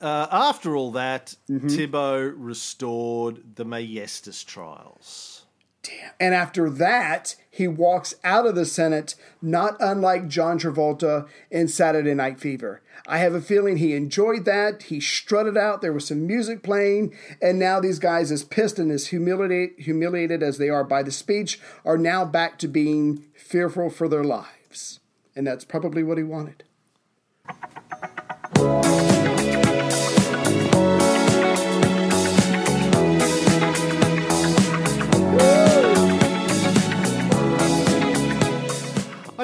uh, after all that, Mm-hmm. Thibault restored the maiestas trials. Damn. And after that, he walks out of the Senate, not unlike John Travolta in Saturday Night Fever. I have a feeling he enjoyed that. He strutted out. There was some music playing. And now these guys, as pissed and as humiliated, humiliated as they are by the speech, are now back to being fearful for their lives. And that's probably what he wanted.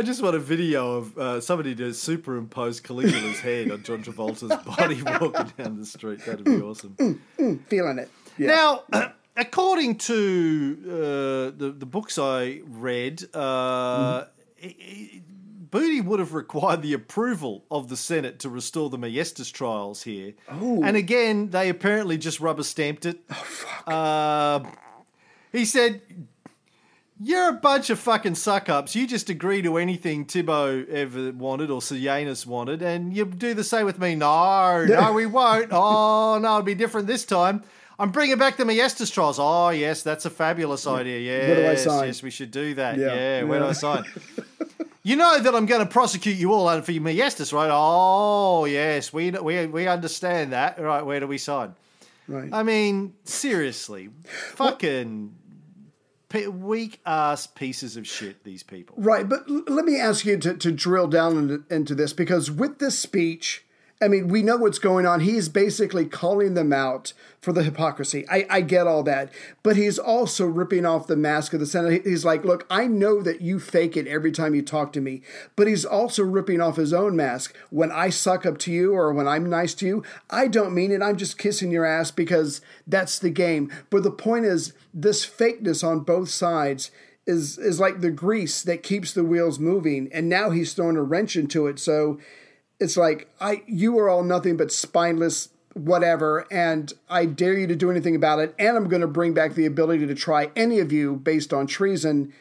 I just want a video of uh, somebody to superimpose Caligula's head on John Travolta's body walking down the street. That'd be awesome. Feeling it. Yeah. Now, according to uh, the the books I read, uh, i- Booty would have required the approval of the Senate to restore the maiestas trials here. Oh. And again, they apparently just rubber stamped it. Oh fuck! Uh, he said. You're a bunch of fucking suck ups. You just agree to anything Tibbo ever wanted or Sejanus wanted, and you do the same with me. No, no, we won't. Oh, no, it'll be different this time. I'm bringing back the maiestas trials. Oh, yes, that's a fabulous idea. Yes, Where do I sign? yes, we should do that. Yeah, Yeah, where do yeah. I sign? you know that I'm going to prosecute you all for your maiestas, right? Oh, yes, we, we, we understand that. Right, where do we sign? right. I mean, seriously, fucking weak ass pieces of shit. These people. Right, but l- let me ask you to, to drill down into, into this because with this speech, I mean, we know what's going on. He's basically calling them out for the hypocrisy. I, I get all that. But he's also ripping off the mask of the Senate. He's like, look, I know that you fake it every time you talk to me, but he's also ripping off his own mask. When I suck up to you or when I'm nice to you, I don't mean it. I'm just kissing your ass because that's the game. But the point is, this fakeness on both sides is is like the grease that keeps the wheels moving and now he's throwing a wrench into it so it's like i you are all nothing but spineless whatever and i dare you to do anything about it and i'm going to bring back the ability to try any of you based on treason.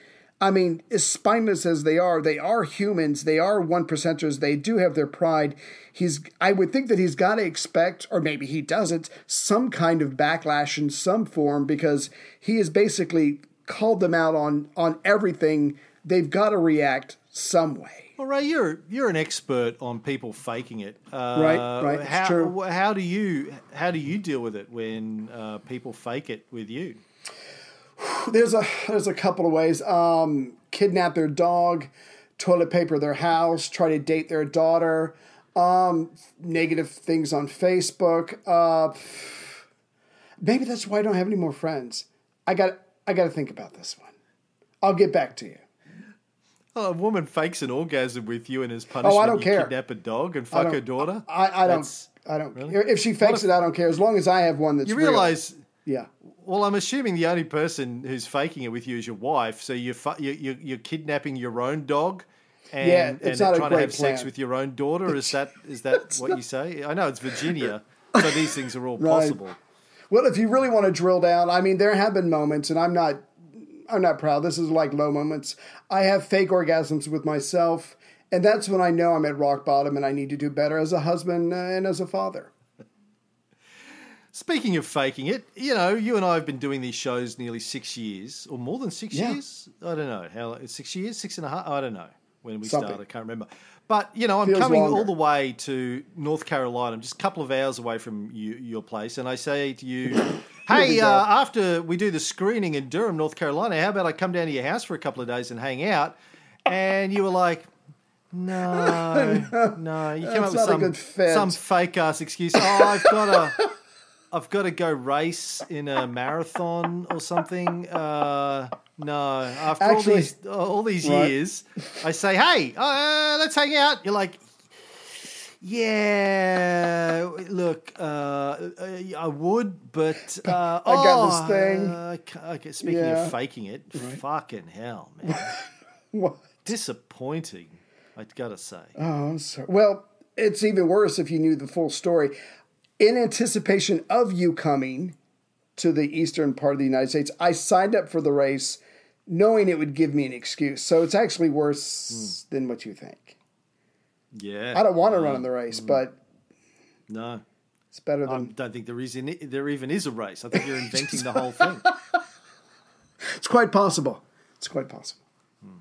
I mean as spineless as they are they are humans they are one percenters they do have their pride. He's i would think that he's got to expect or maybe he doesn't some kind of backlash in some form because he has basically called them out on on everything. They've got to react some way Well, Ray, you're you're an expert on people faking it. Uh, Right, right, How, true. How do you how do you deal with it when uh, people fake it with you? there's a there's a couple of ways um kidnap their dog toilet paper their house try to date their daughter um negative things on facebook uh maybe that's why i don't have any more friends i got i got to think about this one i'll get back to you Oh, a woman fakes an orgasm with you and as punishment, Oh, I don't you care. kidnap a dog and fuck her daughter. I, I don't. I don't. Really? care. If she fakes if- it, I don't care. As long as I have one that's You real. realize? Yeah. Well, I'm assuming the only person who's faking it with you is your wife. So you're fu- you you you're kidnapping your own dog. And, Yeah, it's and not trying to have sex with your own daughter. Is that is that what you say? I know it's Virginia, so these things are all Right. possible. Well, if you really want to drill down, I mean, there have been moments, and I'm not, I'm not proud. This is like low moments. I have fake orgasms with myself, and that's when I know I'm at rock bottom, and I need to do better as a husband uh, and as a father. Speaking of faking it, you know, you and I have been doing these shows nearly six years, or more than six Yeah. years. I don't know how six years, six and a half. I don't know when we Something. started. I can't remember. But you know, I'm Feels coming longer. all the way to North Carolina. I'm just a couple of hours away from you, your place, and I say to you, "Hey, uh, after we do the screening in Durham, North Carolina, how about I come down to your house for a couple of days and hang out?" And you were like. No, no, you came That's up with some some fake ass excuse. Oh, I've got a, I've got to go race in a marathon or something. Uh, no, after all these all these Right. years, I say, hey, uh, let's hang out. You're like, yeah, look, uh, I would, but uh, I got this oh, thing. uh, okay, speaking Yeah. of faking it, fucking hell, man, What? disappointing. I've gotta say. Oh, I'm sorry. Well, it's even worse if you knew the full story. In anticipation of you coming to the eastern part of the United States, I signed up for the race knowing it would give me an excuse. So it's actually worse hmm. than what you think. Yeah, I don't want to run in the race, hmm. but no. it's better than I don't think there is any, there even is a race. I think you're inventing the whole thing. it's quite possible. It's quite possible. Hmm.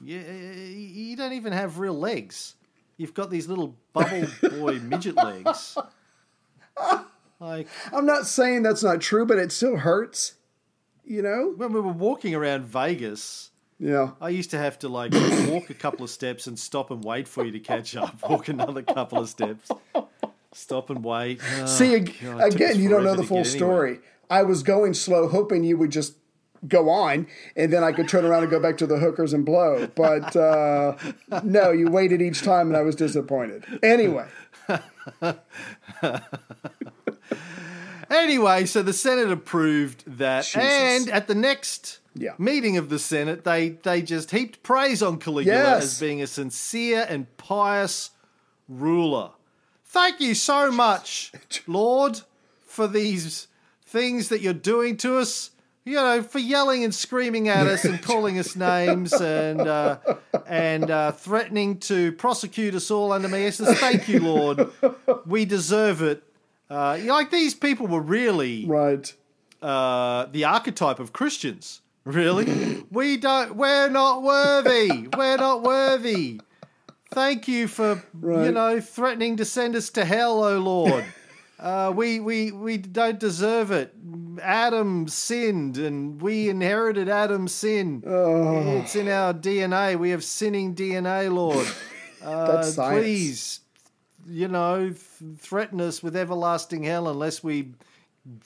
Yeah, you don't even have real legs. You've got these little bubble boy midget legs. Like I'm not saying that's not true, but it still hurts. You know? when we were walking around Vegas, Yeah. I used to have to like walk a couple of steps and stop and wait for you to catch up. Walk another couple of steps, stop and wait. Oh, See, God, it took us again, you don't know the full anywhere. story. I was going slow, hoping you would just go on, and then I could turn around and go back to the hookers and blow. But uh, no, you waited each time, and I was disappointed. Anyway, Anyway, so the Senate approved that, Jesus. and at the next Yeah. meeting of the Senate, they they just heaped praise on Caligula Yes. as being a sincere and pious ruler. Thank you so much, Lord, for these things that you're doing to us. You know, for yelling and screaming at us and calling us names and uh, and uh, threatening to prosecute us all under maiestas. Thank you, Lord. We deserve it. Uh, you know, like these people were really right. uh, the archetype of Christians. Really, we don't. We're not worthy. We're not worthy. Thank you for you know threatening to send us to hell, oh Lord. Uh, we we we don't deserve it. Adam sinned, and we inherited Adam's sin. It's in our DNA. We have sinning DNA, Lord. Uh, please, you know, th- threaten us with everlasting hell unless we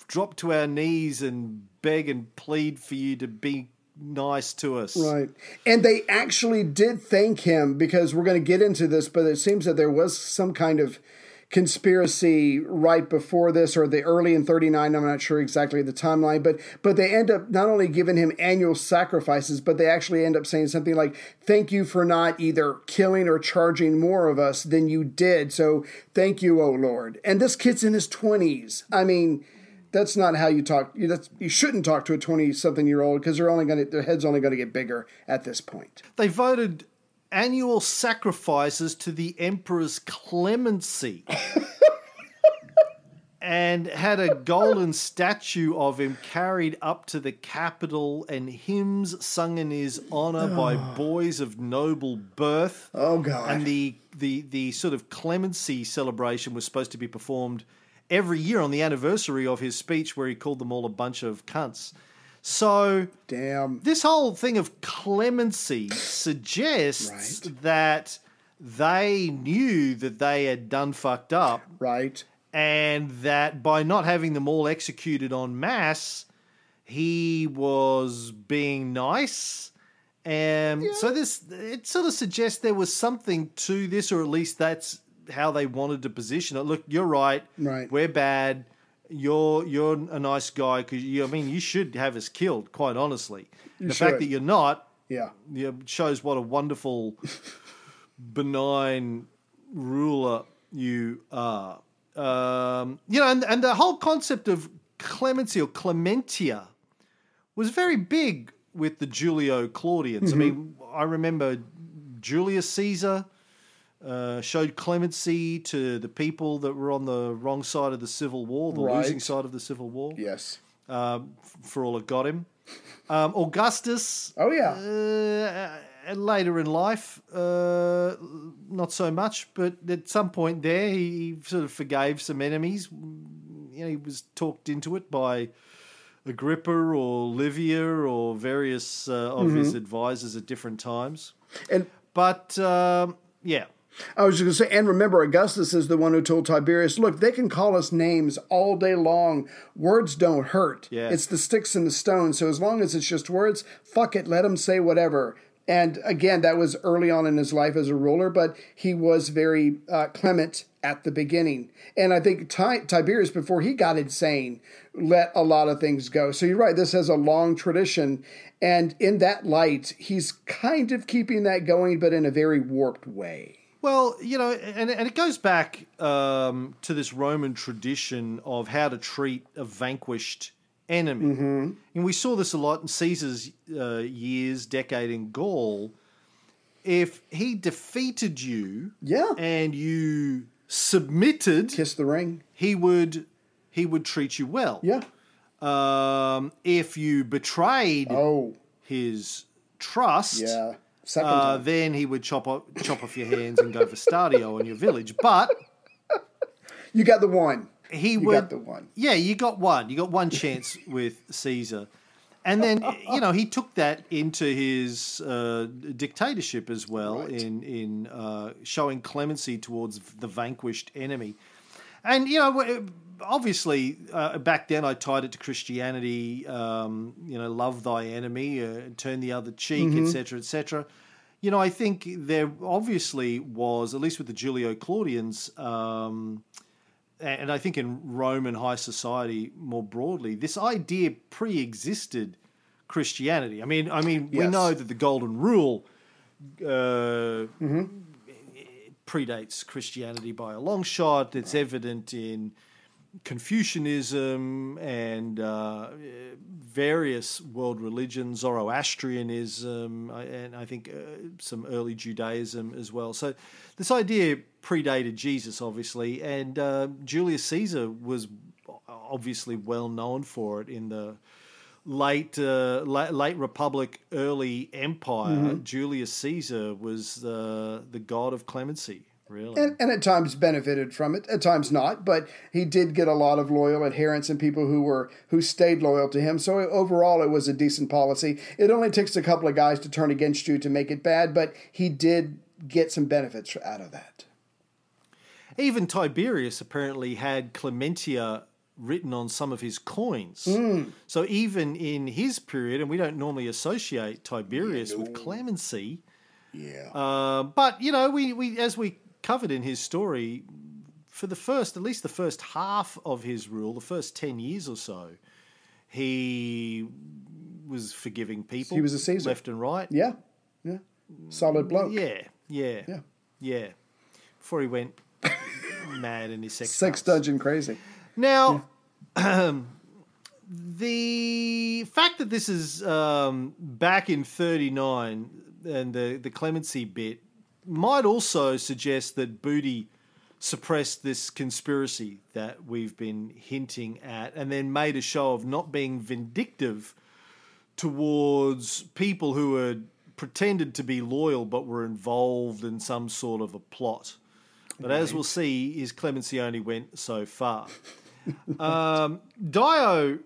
drop to our knees and beg and plead for you to be nice to us. Right. And they actually did thank him because we're going to get into this, but it seems that there was some kind of conspiracy right before this or the early in 39 i'm not sure exactly the timeline but but they end up not only giving him annual sacrifices but they actually end up saying something like thank you for not either killing or charging more of us than you did so thank you o lord and this kid's in his 20s i mean that's not how you talk. You, that's, you shouldn't talk to a twenty-something year old because they're only going to their head's only going to get bigger at this point. They voted annual sacrifices to the emperor's clemency. and had a golden statue of him carried up to the Capitol and hymns sung in his honor by ah. boys of noble birth. Oh God! And the, the, the sort of clemency celebration was supposed to be performed every year on the anniversary of his speech where he called them all a bunch of cunts. So Damn. this whole thing of clemency suggests Right. that they knew that they had done fucked up Right. and that by not having them all executed en masse, he was being nice And so this it sort of suggests there was something to this, or at least that's how they wanted to position it. Look, you're right. Right. We're bad. You're you're a nice guy because you. I mean, you should have us killed. Quite honestly, the fact that you're not Yeah. shows what a wonderful, benign ruler you are. Um, you know, and, and the whole concept of clemency or clementia was very big with the Julio Claudians. I mean, I remember Julius Caesar uh, showed clemency to the people that were on the wrong side of the Civil War, the Right. losing side of the Civil War, Yes. um, for all it got him. Um, Augustus Oh yeah. uh, later in life, uh, not so much, but at some point there, he sort of forgave some enemies. You know, he was talked into it by Agrippa or Livia or various uh, of his advisors at different times. and But um, yeah, I was just going to say, and remember, Augustus is the one who told Tiberius, "Look, they can call us names all day long. Words don't hurt. Yeah. It's the sticks and the stones. So as long as it's just words, fuck it, let them say whatever." And again, that was early on in his life as a ruler, but he was very uh, clement at the beginning. And I think Ti- Tiberius, before he got insane, let a lot of things go. So you're right. This has a long tradition, and in that light, he's kind of keeping that going, but in a very warped way. Well, you know, and, and it goes back um, to this Roman tradition of how to treat a vanquished enemy. And we saw this a lot in Caesar's uh, years, decade in Gaul. If he defeated you Yeah. and you submitted, Kiss the ring. he would he would treat you well. Yeah. Um, if you betrayed Oh, his trust, yeah. Second uh, then he would chop off, chop off your hands and go for stadio in your village. But You got the one. he You would, got the one. yeah, you got one. You got one chance with Caesar, and then you know he took that into his uh, dictatorship as well Right. in in uh, showing clemency towards the vanquished enemy. And you know, obviously, uh, back then I tied it to Christianity. Um, you know, love thy enemy, uh, turn the other cheek, etc., etc. You know, I think there obviously was, at least with the Julio Claudians, um, and I think in Roman high society more broadly, this idea pre-existed Christianity. I mean, I mean, we know that the Golden Rule uh, predates Christianity by a long shot. It's evident in Confucianism and uh, various world religions, Zoroastrianism, and I think uh, some early Judaism as well. So this idea predated Jesus, obviously, and uh, Julius Caesar was obviously well known for it in the late uh, late, late Republic, early Empire. Julius Caesar was uh, the god of clemency. Really, And, and at times benefited from it, at times not, but he did get a lot of loyal adherents and people who were who stayed loyal to him. So overall, it was a decent policy. It only takes a couple of guys to turn against you to make it bad, but he did get some benefits out of that. Even Tiberius apparently had Clementia written on some of his coins. So even in his period, and we don't normally associate Tiberius with clemency, Yeah. uh, but you know, we, we as we covered in his story, for the first, at least the first half of his rule, the first ten years or so, he was forgiving people. He was a Caesar. left and right. yeah. Yeah. Solid bloke. Yeah, yeah, Yeah. yeah. Before he went mad in his sex. Sex dungeon crazy. Now, the fact that this is um, back in 39 and the, the clemency bit might also suggest that Booty suppressed this conspiracy that we've been hinting at and then made a show of not being vindictive towards people who had pretended to be loyal but were involved in some sort of a plot. But as we'll see, his clemency only went so far. um, Dio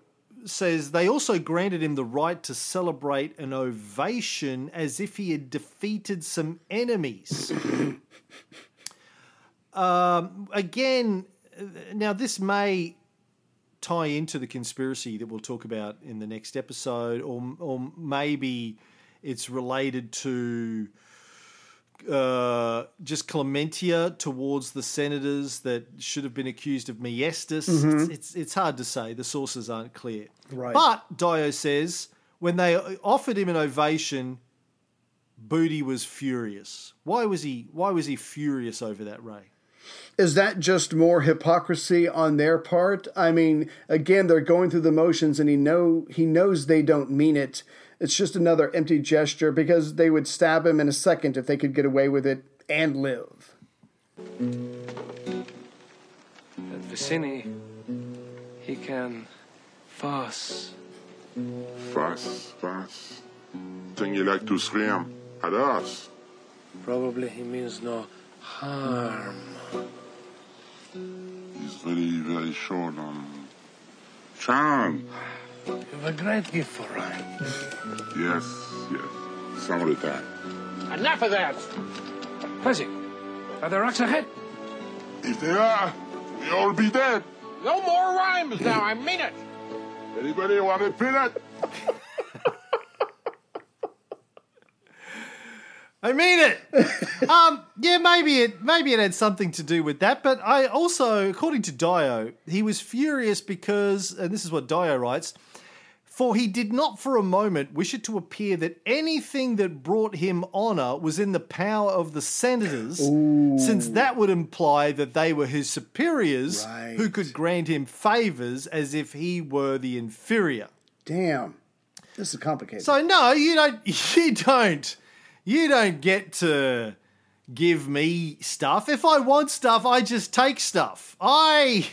says they also granted him the right to celebrate an ovation as if he had defeated some enemies. um, again, now this may tie into the conspiracy that we'll talk about in the next episode, or or maybe it's related to uh, just clementia towards the senators that should have been accused of maiestas. It's, it's it's hard to say. The sources aren't clear. Right. But Dio says when they offered him an ovation, Booty was furious. Why was he? Why was he furious over that, Ray? Is that just more hypocrisy on their part? I mean, again, they're going through the motions, and he know he knows they don't mean it. It's just another empty gesture because they would stab him in a second if they could get away with it and live. At Vizzini, he can fuss. Fuss, fuss. Think you like to scream at us? Probably he means no harm. He's very, very short on charm. You have a great gift for rhyme. Yes, yes. Some of the time. Enough of that! Fezzik, are there rocks ahead? If they are, we all be dead. No more rhymes now, I mean it! Anybody want a peanut? I mean it. um, yeah, maybe it maybe it had something to do with that, but I also, according to Dio, he was furious because, and this is what Dio writes, for he did not for a moment wish it to appear that anything that brought him honor was in the power of the senators, since that would imply that they were his superiors who could grant him favors as if he were the inferior. Damn, this is complicated. So no, you don't. You don't. You don't get to give me stuff. If I want stuff, I just take stuff. I.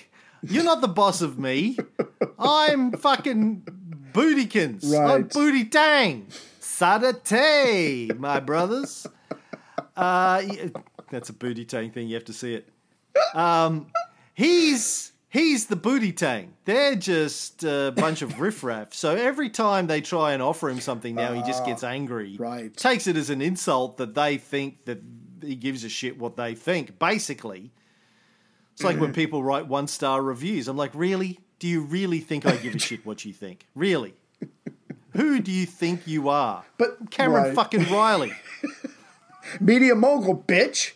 You're not the boss of me. I'm fucking bootykins. I'm booty tang. Sadate, my brothers. Uh, that's a booty tang thing. You have to see it. Um, he's he's the booty tang. They're just a bunch of riffraff. So every time they try and offer him something now, he just gets angry. right. Takes it as an insult that they think that he gives a shit what they think. Basically, it's like when people write one star reviews. I'm like, really? Do you really think I give a shit what you think? Really? Who do you think you are? But- Cameron right. fucking Reilly. Media mogul, bitch.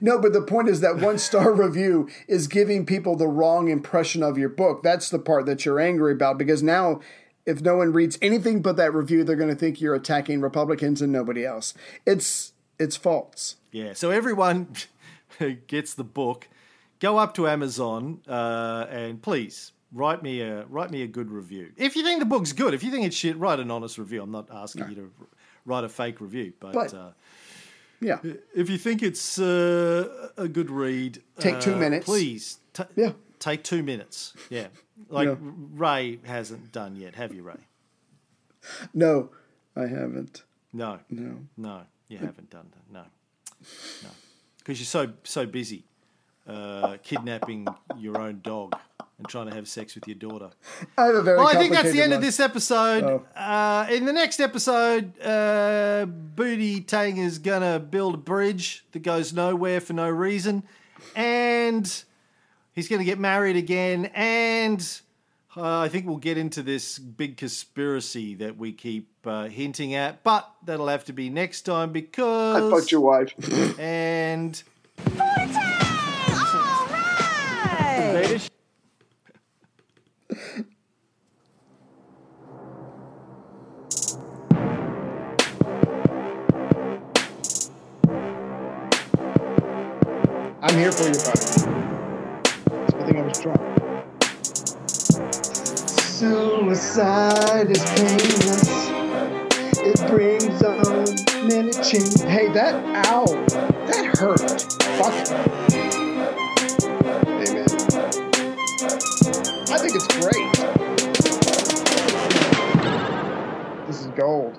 No, but the point is that one star review is giving people the wrong impression of your book. That's the part that you're angry about because now, if no one reads anything but that review, they're going to think you're attacking Republicans and nobody else. It's it's false. Yeah, so everyone who gets the book, go up to Amazon uh, and please write me a write me a good review. If you think the book's good, if you think it's shit, write an honest review. I'm not asking you to write a fake review, but, But- uh, Yeah, if you think it's uh, a good read, Take two uh, minutes. Please, ta- Yeah. take two minutes. Yeah, like Yeah. Ray hasn't done yet, have you, Ray? no, I haven't. No, No. no, you haven't done that. No, no, because you're so so busy uh, kidnapping your own dog and trying to have sex with your daughter. I have a very. Well, I think that's the complicated end of this episode. Oh. Uh, in the next episode, uh, Booty Tang is gonna build a bridge that goes nowhere for no reason, and he's gonna get married again, and uh, I think we'll get into this big conspiracy that we keep uh, hinting at, but that'll have to be next time because I fucked your wife. and I'm here for you, buddy. Good thing I was drunk. Suicide is painless. It brings on many change. Hey, that ow, that hurt. Fuck. Amen. I think it's great. This is gold.